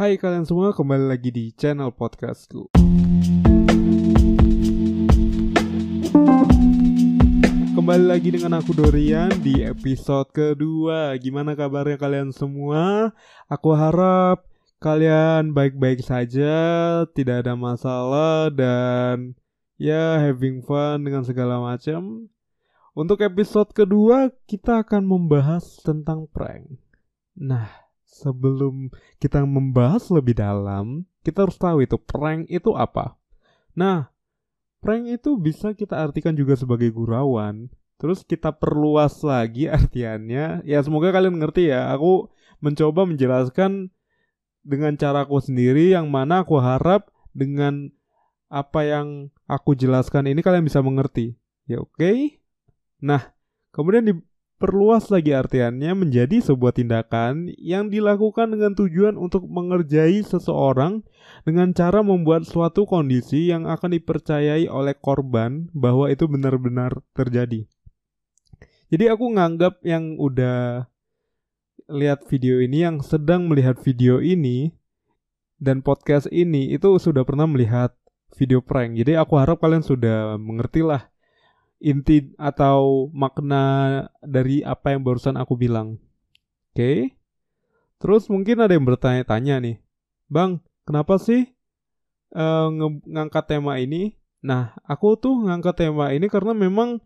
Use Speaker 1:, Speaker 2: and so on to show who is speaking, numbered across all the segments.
Speaker 1: Hai kalian semua, kembali lagi di channel podcastku. Kembali lagi dengan aku Dorian di episode kedua. Gimana kabarnya kalian semua? Aku harap kalian baik-baik saja, tidak ada masalah dan ya having fun dengan segala macam. Untuk episode kedua kita akan membahas tentang prank. Nah, sebelum kita membahas lebih dalam, kita harus tahu itu prank itu apa. Nah, prank itu bisa kita artikan juga sebagai gurauan. Terus kita perluas lagi artiannya. Ya semoga kalian ngerti ya. Aku mencoba menjelaskan dengan caraku sendiri yang mana aku harap dengan apa yang aku jelaskan ini kalian bisa mengerti. Ya oke. Okay? Nah, kemudian di Perluas lagi artiannya menjadi sebuah tindakan yang dilakukan dengan tujuan untuk mengerjai seseorang dengan cara membuat suatu kondisi yang akan dipercayai oleh korban bahwa itu benar-benar terjadi. Jadi aku nganggap yang udah lihat video ini yang sedang melihat video ini dan podcast ini itu sudah pernah melihat video prank. Jadi aku harap kalian sudah mengerti lah inti atau makna dari apa yang barusan aku bilang. Oke. Okay? Terus mungkin ada yang bertanya-tanya nih, Bang, kenapa sih uh, ngangkat tema ini? Nah, aku tuh ngangkat tema ini karena memang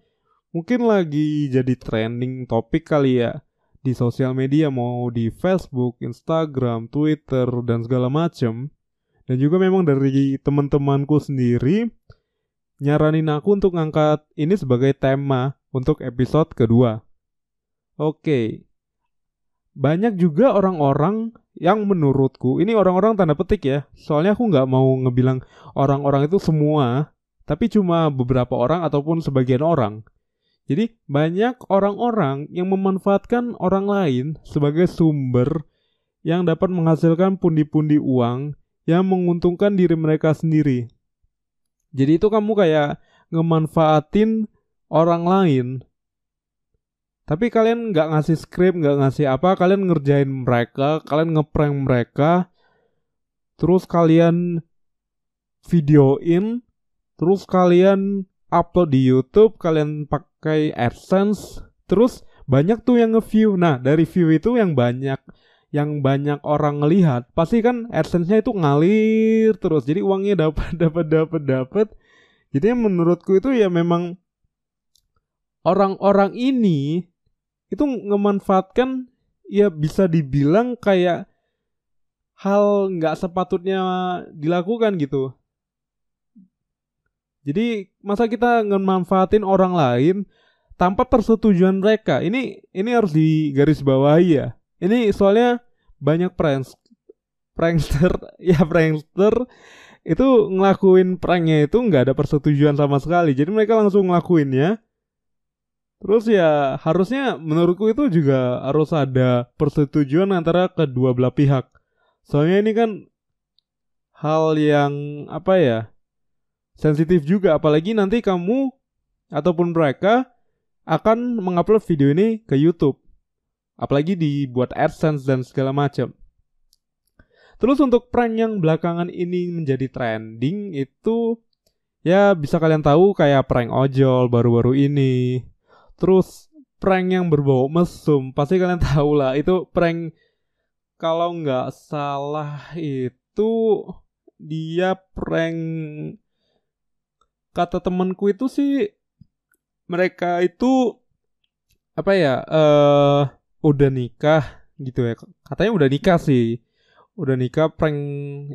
Speaker 1: mungkin lagi jadi trending topik kali ya di sosial media mau di Facebook, Instagram, Twitter dan segala macam. Dan juga memang dari teman-temanku sendiri nyaranin aku untuk ngangkat ini sebagai tema untuk episode kedua. Oke. Banyak juga orang-orang yang menurutku, ini orang-orang tanda petik ya, soalnya aku nggak mau ngebilang orang-orang itu semua, tapi cuma beberapa orang ataupun sebagian orang. Jadi banyak orang-orang yang memanfaatkan orang lain sebagai sumber yang dapat menghasilkan pundi-pundi uang yang menguntungkan diri mereka sendiri. Jadi itu kamu kayak ngemanfaatin orang lain. Tapi kalian nggak ngasih script, nggak ngasih apa, kalian ngerjain mereka, kalian ngeprank mereka, terus kalian videoin, terus kalian upload di YouTube, kalian pakai AdSense, terus banyak tuh yang nge-view. Nah, dari view itu yang banyak yang banyak orang ngelihat pasti kan AdSense-nya itu ngalir terus. Jadi uangnya dapat dapat dapat dapat. Jadi menurutku itu ya memang orang-orang ini itu ngemanfaatkan ya bisa dibilang kayak hal nggak sepatutnya dilakukan gitu. Jadi masa kita ngemanfaatin orang lain tanpa persetujuan mereka? Ini ini harus digarisbawahi ya ini soalnya banyak pranks prankster ya prankster itu ngelakuin pranknya itu nggak ada persetujuan sama sekali. Jadi mereka langsung ngelakuinnya. Terus ya harusnya menurutku itu juga harus ada persetujuan antara kedua belah pihak. Soalnya ini kan hal yang apa ya sensitif juga. Apalagi nanti kamu ataupun mereka akan mengupload video ini ke YouTube apalagi dibuat AdSense dan segala macam. Terus untuk prank yang belakangan ini menjadi trending itu ya bisa kalian tahu kayak prank ojol baru-baru ini. Terus prank yang berbau mesum pasti kalian tahu lah itu prank kalau nggak salah itu dia prank kata temanku itu sih mereka itu apa ya eh uh, udah nikah gitu ya. Katanya udah nikah sih. Udah nikah prank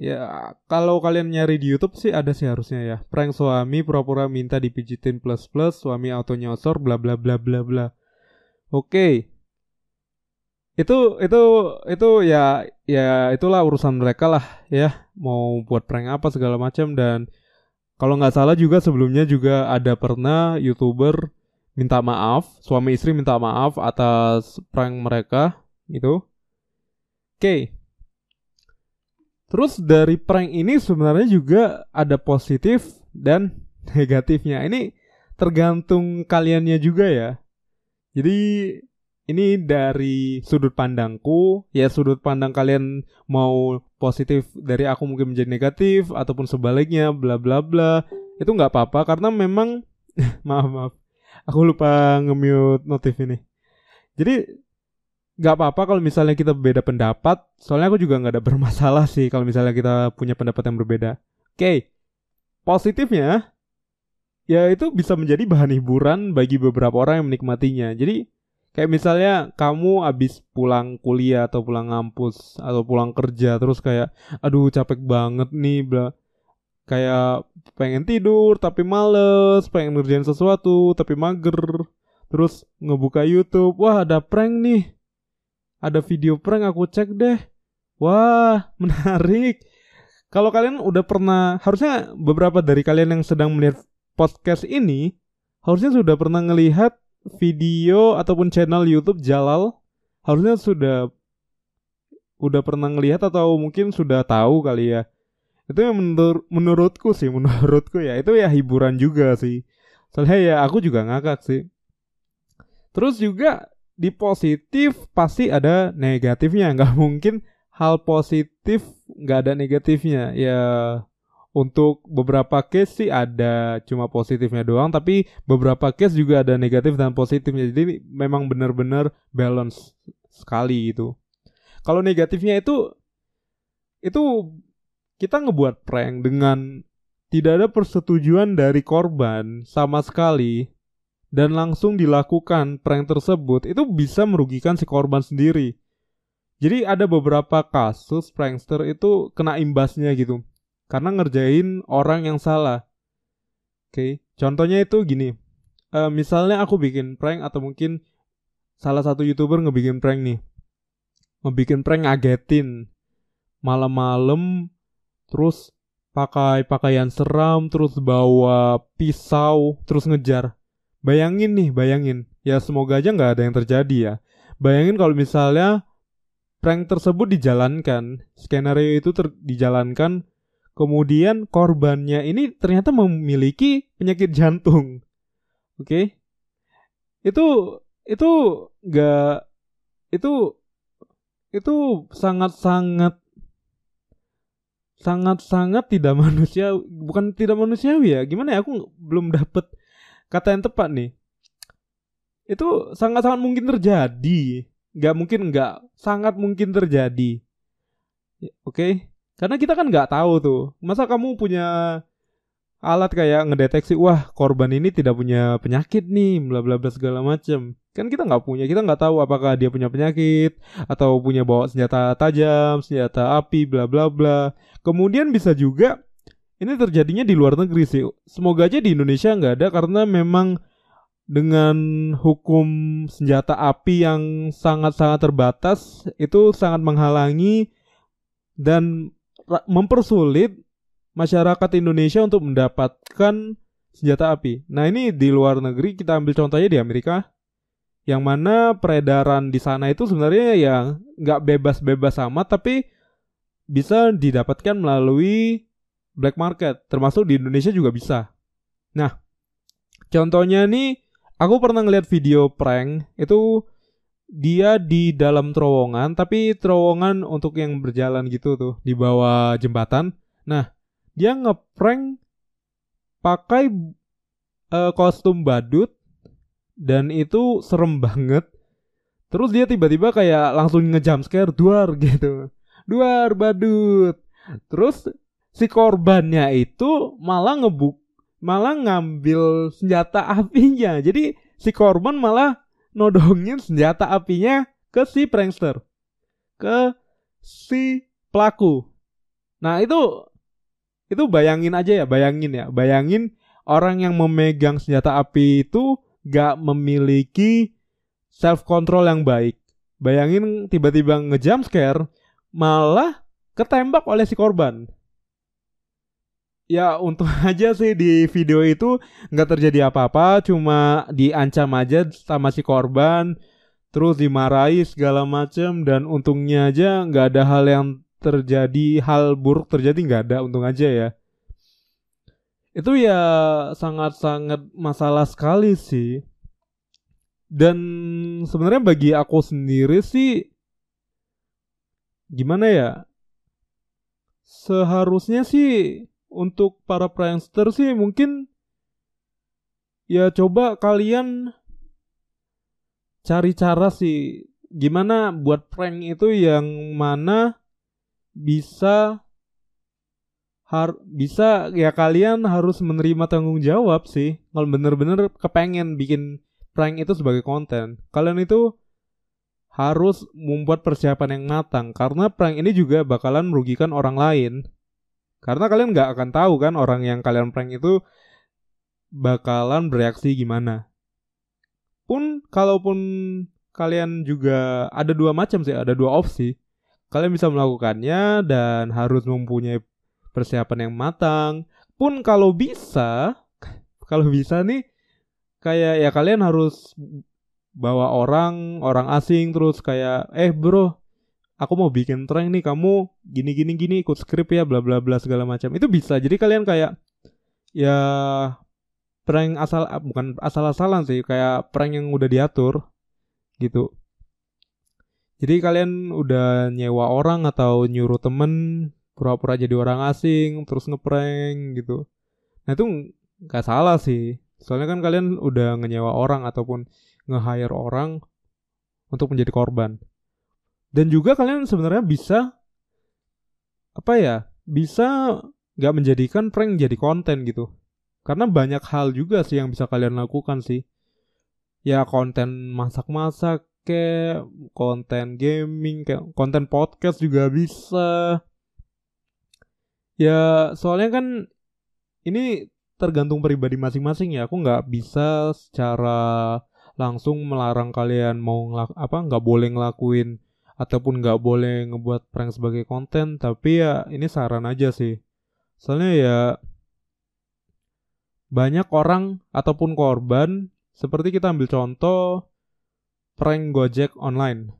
Speaker 1: ya kalau kalian nyari di YouTube sih ada sih harusnya ya. Prank suami pura-pura minta dipijitin plus plus suami auto nyosor bla bla bla bla bla. Oke. Itu itu itu ya ya itulah urusan mereka lah ya. Mau buat prank apa segala macam dan kalau nggak salah juga sebelumnya juga ada pernah youtuber minta maaf, suami istri minta maaf atas prank mereka itu. Oke. Okay. Terus dari prank ini sebenarnya juga ada positif dan negatifnya. Ini tergantung kaliannya juga ya. Jadi ini dari sudut pandangku, ya sudut pandang kalian mau positif dari aku mungkin menjadi negatif ataupun sebaliknya bla bla bla itu nggak apa-apa karena memang maaf maaf aku lupa nge-mute notif ini. Jadi nggak apa-apa kalau misalnya kita berbeda pendapat. Soalnya aku juga nggak ada bermasalah sih kalau misalnya kita punya pendapat yang berbeda. Oke okay. positifnya ya itu bisa menjadi bahan hiburan bagi beberapa orang yang menikmatinya. Jadi kayak misalnya kamu abis pulang kuliah atau pulang ngampus atau pulang kerja terus kayak aduh capek banget nih bla kayak pengen tidur tapi males pengen ngerjain sesuatu tapi mager. Terus ngebuka YouTube wah ada prank nih. Ada video prank aku cek deh. Wah menarik. Kalau kalian udah pernah harusnya beberapa dari kalian yang sedang melihat podcast ini harusnya sudah pernah ngelihat video ataupun channel YouTube Jalal. Harusnya sudah udah pernah ngelihat atau mungkin sudah tahu kali ya itu yang menur menurutku sih menurutku ya. Itu ya hiburan juga sih. Soalnya ya aku juga ngakak sih. Terus juga di positif pasti ada negatifnya. Nggak mungkin hal positif nggak ada negatifnya. Ya untuk beberapa case sih ada cuma positifnya doang tapi beberapa case juga ada negatif dan positifnya. Jadi memang benar-benar balance sekali itu kalau negatifnya itu itu kita ngebuat prank dengan tidak ada persetujuan dari korban sama sekali dan langsung dilakukan prank tersebut itu bisa merugikan si korban sendiri. Jadi ada beberapa kasus prankster itu kena imbasnya gitu karena ngerjain orang yang salah. Oke, contohnya itu gini. Uh, misalnya aku bikin prank atau mungkin salah satu youtuber ngebikin prank nih, ngebikin prank ngagetin malam-malam terus pakai pakaian seram, terus bawa pisau, terus ngejar. Bayangin nih, bayangin. Ya semoga aja nggak ada yang terjadi ya. Bayangin kalau misalnya prank tersebut dijalankan, skenario itu ter dijalankan, kemudian korbannya ini ternyata memiliki penyakit jantung. Oke, okay? itu itu nggak itu itu sangat-sangat sangat-sangat tidak manusia bukan tidak manusiawi ya. Gimana ya? Aku belum dapet kata yang tepat nih. Itu sangat-sangat mungkin terjadi. Nggak mungkin nggak sangat mungkin terjadi. Oke? Okay? karena kita kan nggak tahu tuh. Masa kamu punya alat kayak ngedeteksi wah korban ini tidak punya penyakit nih bla bla bla segala macam kan kita nggak punya kita nggak tahu apakah dia punya penyakit atau punya bawa senjata tajam senjata api bla bla bla. Kemudian bisa juga ini terjadinya di luar negeri sih. Semoga aja di Indonesia nggak ada karena memang dengan hukum senjata api yang sangat-sangat terbatas itu sangat menghalangi dan mempersulit masyarakat Indonesia untuk mendapatkan senjata api. Nah ini di luar negeri kita ambil contohnya di Amerika yang mana peredaran di sana itu sebenarnya ya nggak bebas-bebas amat tapi bisa didapatkan melalui black market termasuk di Indonesia juga bisa. Nah, contohnya nih aku pernah ngeliat video prank itu dia di dalam terowongan tapi terowongan untuk yang berjalan gitu tuh di bawah jembatan. Nah, dia ngeprank pakai uh, kostum badut dan itu serem banget. Terus dia tiba-tiba kayak langsung ngejump scare duar gitu. Duar badut. Terus si korbannya itu malah ngebuk malah ngambil senjata apinya. Jadi si korban malah nodongin senjata apinya ke si prankster ke si pelaku. Nah itu itu bayangin aja ya bayangin ya bayangin orang yang memegang senjata api itu gak memiliki self control yang baik. Bayangin tiba-tiba ngejump scare malah ketembak oleh si korban. Ya untung aja sih di video itu nggak terjadi apa-apa, cuma diancam aja sama si korban, terus dimarahi segala macem dan untungnya aja nggak ada hal yang terjadi, hal buruk terjadi nggak ada, untung aja ya. Itu ya sangat-sangat masalah sekali sih. Dan sebenarnya bagi aku sendiri sih gimana ya? Seharusnya sih untuk para prankster sih mungkin ya coba kalian cari cara sih. Gimana buat prank itu yang mana bisa har bisa ya kalian harus menerima tanggung jawab sih kalau bener-bener kepengen bikin prank itu sebagai konten kalian itu harus membuat persiapan yang matang karena prank ini juga bakalan merugikan orang lain karena kalian nggak akan tahu kan orang yang kalian prank itu bakalan bereaksi gimana. Pun kalaupun kalian juga ada dua macam sih, ada dua opsi. Kalian bisa melakukannya dan harus mempunyai persiapan yang matang. Pun kalau bisa, kalau bisa nih kayak ya kalian harus bawa orang, orang asing terus kayak eh bro, aku mau bikin prank nih kamu gini gini gini ikut skrip ya bla bla bla segala macam. Itu bisa. Jadi kalian kayak ya prank asal bukan asal-asalan sih kayak prank yang udah diatur gitu jadi kalian udah nyewa orang atau nyuruh temen pura-pura jadi orang asing terus ngeprank gitu. Nah itu nggak salah sih. Soalnya kan kalian udah ngeyewa orang ataupun nge-hire orang untuk menjadi korban. Dan juga kalian sebenarnya bisa apa ya bisa nggak menjadikan prank jadi konten gitu. Karena banyak hal juga sih yang bisa kalian lakukan sih. Ya konten masak-masak kayak konten gaming kayak konten podcast juga bisa. Ya soalnya kan ini tergantung pribadi masing-masing ya. Aku nggak bisa secara langsung melarang kalian mau ngelak apa nggak boleh ngelakuin ataupun nggak boleh ngebuat prank sebagai konten tapi ya ini saran aja sih soalnya ya banyak orang ataupun korban seperti kita ambil contoh prank Gojek online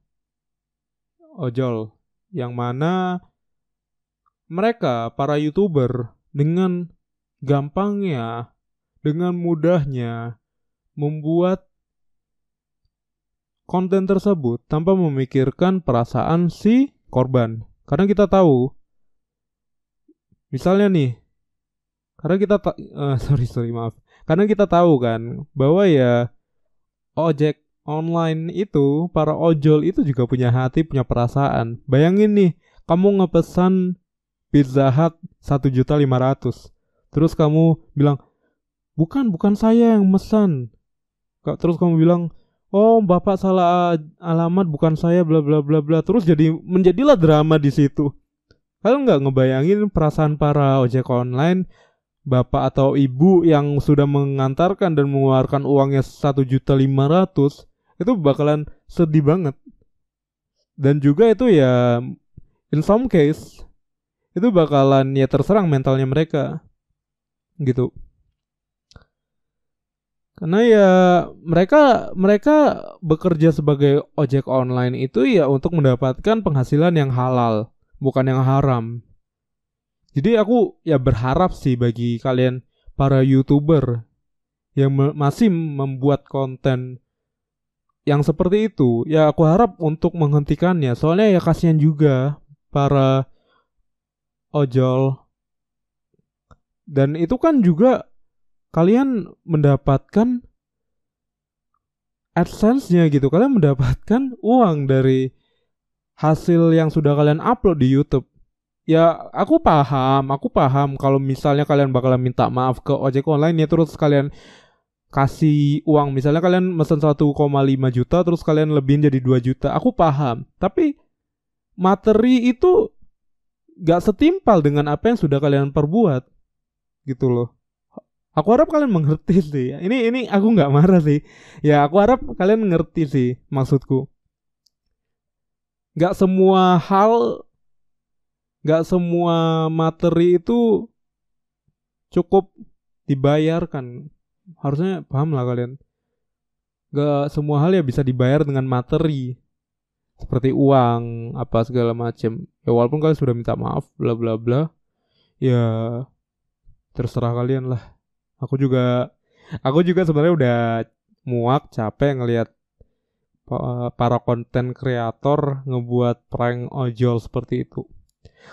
Speaker 1: ojol yang mana mereka para youtuber dengan gampangnya dengan mudahnya membuat konten tersebut tanpa memikirkan perasaan si korban karena kita tahu misalnya nih karena kita uh, sorry sorry maaf. Karena kita tahu kan bahwa ya ojek online itu para ojol itu juga punya hati, punya perasaan. Bayangin nih, kamu ngepesan Pizza Hut satu juta lima ratus. Terus kamu bilang, bukan, bukan saya yang mesan. Terus kamu bilang, oh bapak salah alamat, bukan saya, bla bla bla bla. Terus jadi menjadilah drama di situ. Kalian nggak ngebayangin perasaan para ojek online bapak atau ibu yang sudah mengantarkan dan mengeluarkan uangnya satu juta lima ratus itu bakalan sedih banget. Dan juga itu ya in some case itu bakalan ya terserang mentalnya mereka gitu. Karena ya mereka mereka bekerja sebagai ojek online itu ya untuk mendapatkan penghasilan yang halal bukan yang haram. Jadi aku ya berharap sih bagi kalian para youtuber yang masih membuat konten yang seperti itu, ya aku harap untuk menghentikannya. Soalnya ya kasihan juga para ojol. Dan itu kan juga kalian mendapatkan AdSense-nya gitu. Kalian mendapatkan uang dari hasil yang sudah kalian upload di YouTube ya aku paham, aku paham kalau misalnya kalian bakalan minta maaf ke ojek online ya terus kalian kasih uang. Misalnya kalian mesen 1,5 juta terus kalian lebihin jadi 2 juta. Aku paham. Tapi materi itu gak setimpal dengan apa yang sudah kalian perbuat. Gitu loh. Aku harap kalian mengerti sih. Ini ini aku nggak marah sih. Ya aku harap kalian ngerti sih maksudku. Gak semua hal nggak semua materi itu cukup dibayarkan harusnya paham lah kalian. Nggak semua hal ya bisa dibayar dengan materi. Seperti uang apa segala macam ya walaupun kalian sudah minta maaf bla bla bla. Ya terserah kalian lah. Aku juga aku juga sebenarnya udah muak capek ngelihat para konten kreator ngebuat prank ojol seperti itu.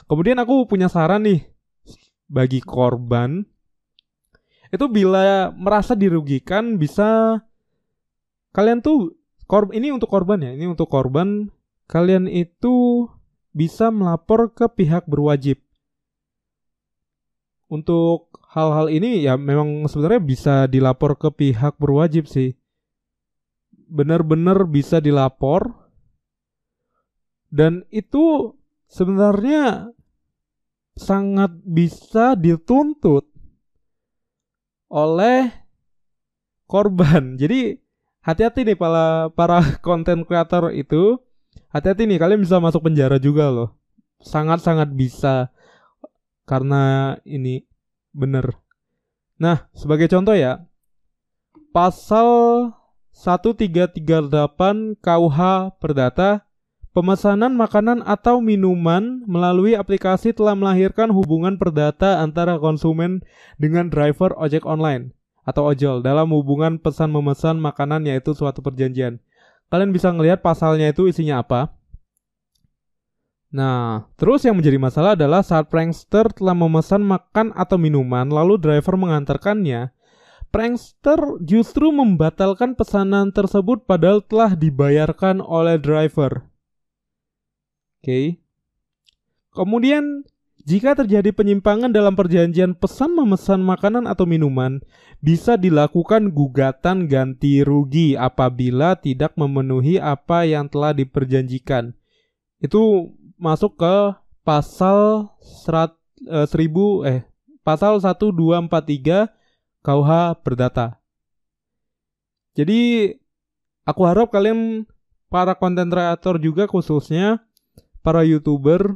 Speaker 1: Kemudian aku punya saran nih bagi korban itu bila merasa dirugikan bisa kalian tuh korb ini untuk korban ya ini untuk korban kalian itu bisa melapor ke pihak berwajib. Untuk hal-hal ini ya memang sebenarnya bisa dilapor ke pihak berwajib sih. Benar-benar bisa dilapor. Dan itu sebenarnya sangat bisa dituntut oleh korban. Jadi hati-hati nih para para konten kreator itu. Hati-hati nih kalian bisa masuk penjara juga loh. Sangat-sangat bisa karena ini bener. Nah, sebagai contoh ya, pasal 1338 KUH Perdata Pemesanan makanan atau minuman melalui aplikasi telah melahirkan hubungan perdata antara konsumen dengan driver ojek online atau ojol dalam hubungan pesan memesan makanan yaitu suatu perjanjian. Kalian bisa ngelihat pasalnya itu isinya apa. Nah, terus yang menjadi masalah adalah saat prankster telah memesan makan atau minuman lalu driver mengantarkannya, prankster justru membatalkan pesanan tersebut padahal telah dibayarkan oleh driver okay. Kemudian jika terjadi penyimpangan dalam perjanjian pesan memesan makanan atau minuman, bisa dilakukan gugatan ganti rugi apabila tidak memenuhi apa yang telah diperjanjikan. Itu masuk ke pasal serat, eh, 1000 eh pasal 1243 KUH Perdata. Jadi aku harap kalian para konten kreator juga khususnya para youtuber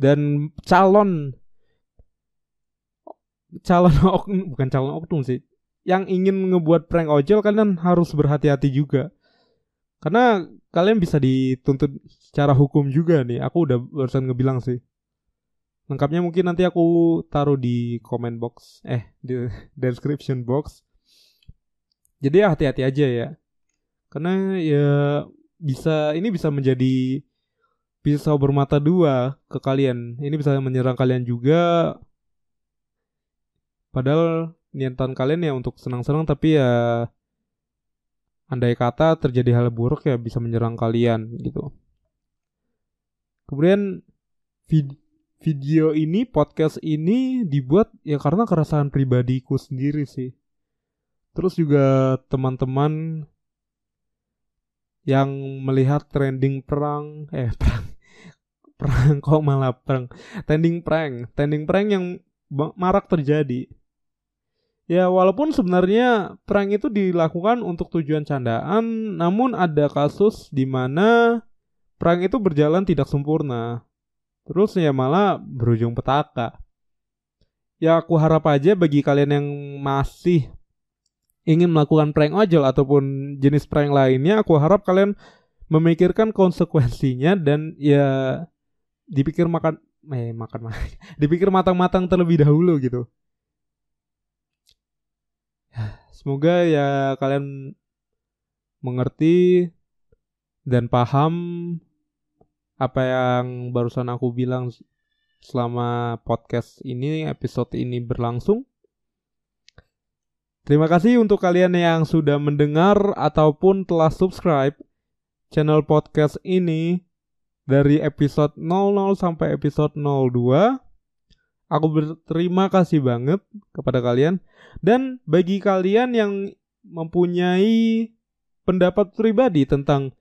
Speaker 1: dan calon calon bukan calon oknum sih yang ingin ngebuat prank ojol kalian harus berhati-hati juga. Karena kalian bisa dituntut secara hukum juga nih aku udah barusan ngebilang sih. Lengkapnya mungkin nanti aku taruh di comment box eh di description box. Jadi ya hati-hati aja ya. Karena ya bisa ini bisa menjadi pisau bermata dua ke kalian. Ini bisa menyerang kalian juga. Padahal niatan kalian ya untuk senang-senang tapi ya andai kata terjadi hal buruk ya bisa menyerang kalian gitu. Kemudian vid video ini, podcast ini dibuat ya karena keresahan pribadiku sendiri sih. Terus juga teman-teman yang melihat trending perang eh perang kok malah perang tending prank tending prank yang marak terjadi. Ya walaupun sebenarnya prank itu dilakukan untuk tujuan candaan namun ada kasus di mana prank itu berjalan tidak sempurna. Terus ya malah berujung petaka. Ya aku harap aja bagi kalian yang masih ingin melakukan prank ojol ataupun jenis prank lainnya aku harap kalian memikirkan konsekuensinya dan ya dipikir makan eh makan makan dipikir matang-matang terlebih dahulu gitu. Semoga ya kalian mengerti dan paham apa yang barusan aku bilang selama podcast ini episode ini berlangsung. Terima kasih untuk kalian yang sudah mendengar ataupun telah subscribe channel podcast ini dari episode 00 sampai episode 02. Aku berterima kasih banget kepada kalian dan bagi kalian yang mempunyai pendapat pribadi tentang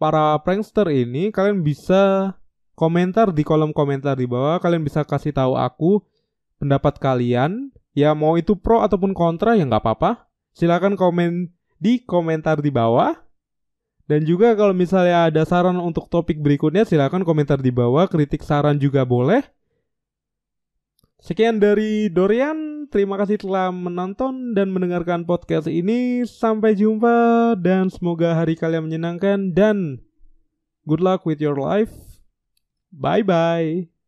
Speaker 1: para prankster ini, kalian bisa komentar di kolom komentar di bawah. Kalian bisa kasih tahu aku pendapat kalian. Ya mau itu pro ataupun kontra ya nggak apa-apa. Silahkan komen di komentar di bawah. Dan juga kalau misalnya ada saran untuk topik berikutnya silahkan komentar di bawah, kritik saran juga boleh. Sekian dari Dorian, terima kasih telah menonton dan mendengarkan podcast ini. Sampai jumpa dan semoga hari kalian menyenangkan dan good luck with your life. Bye bye.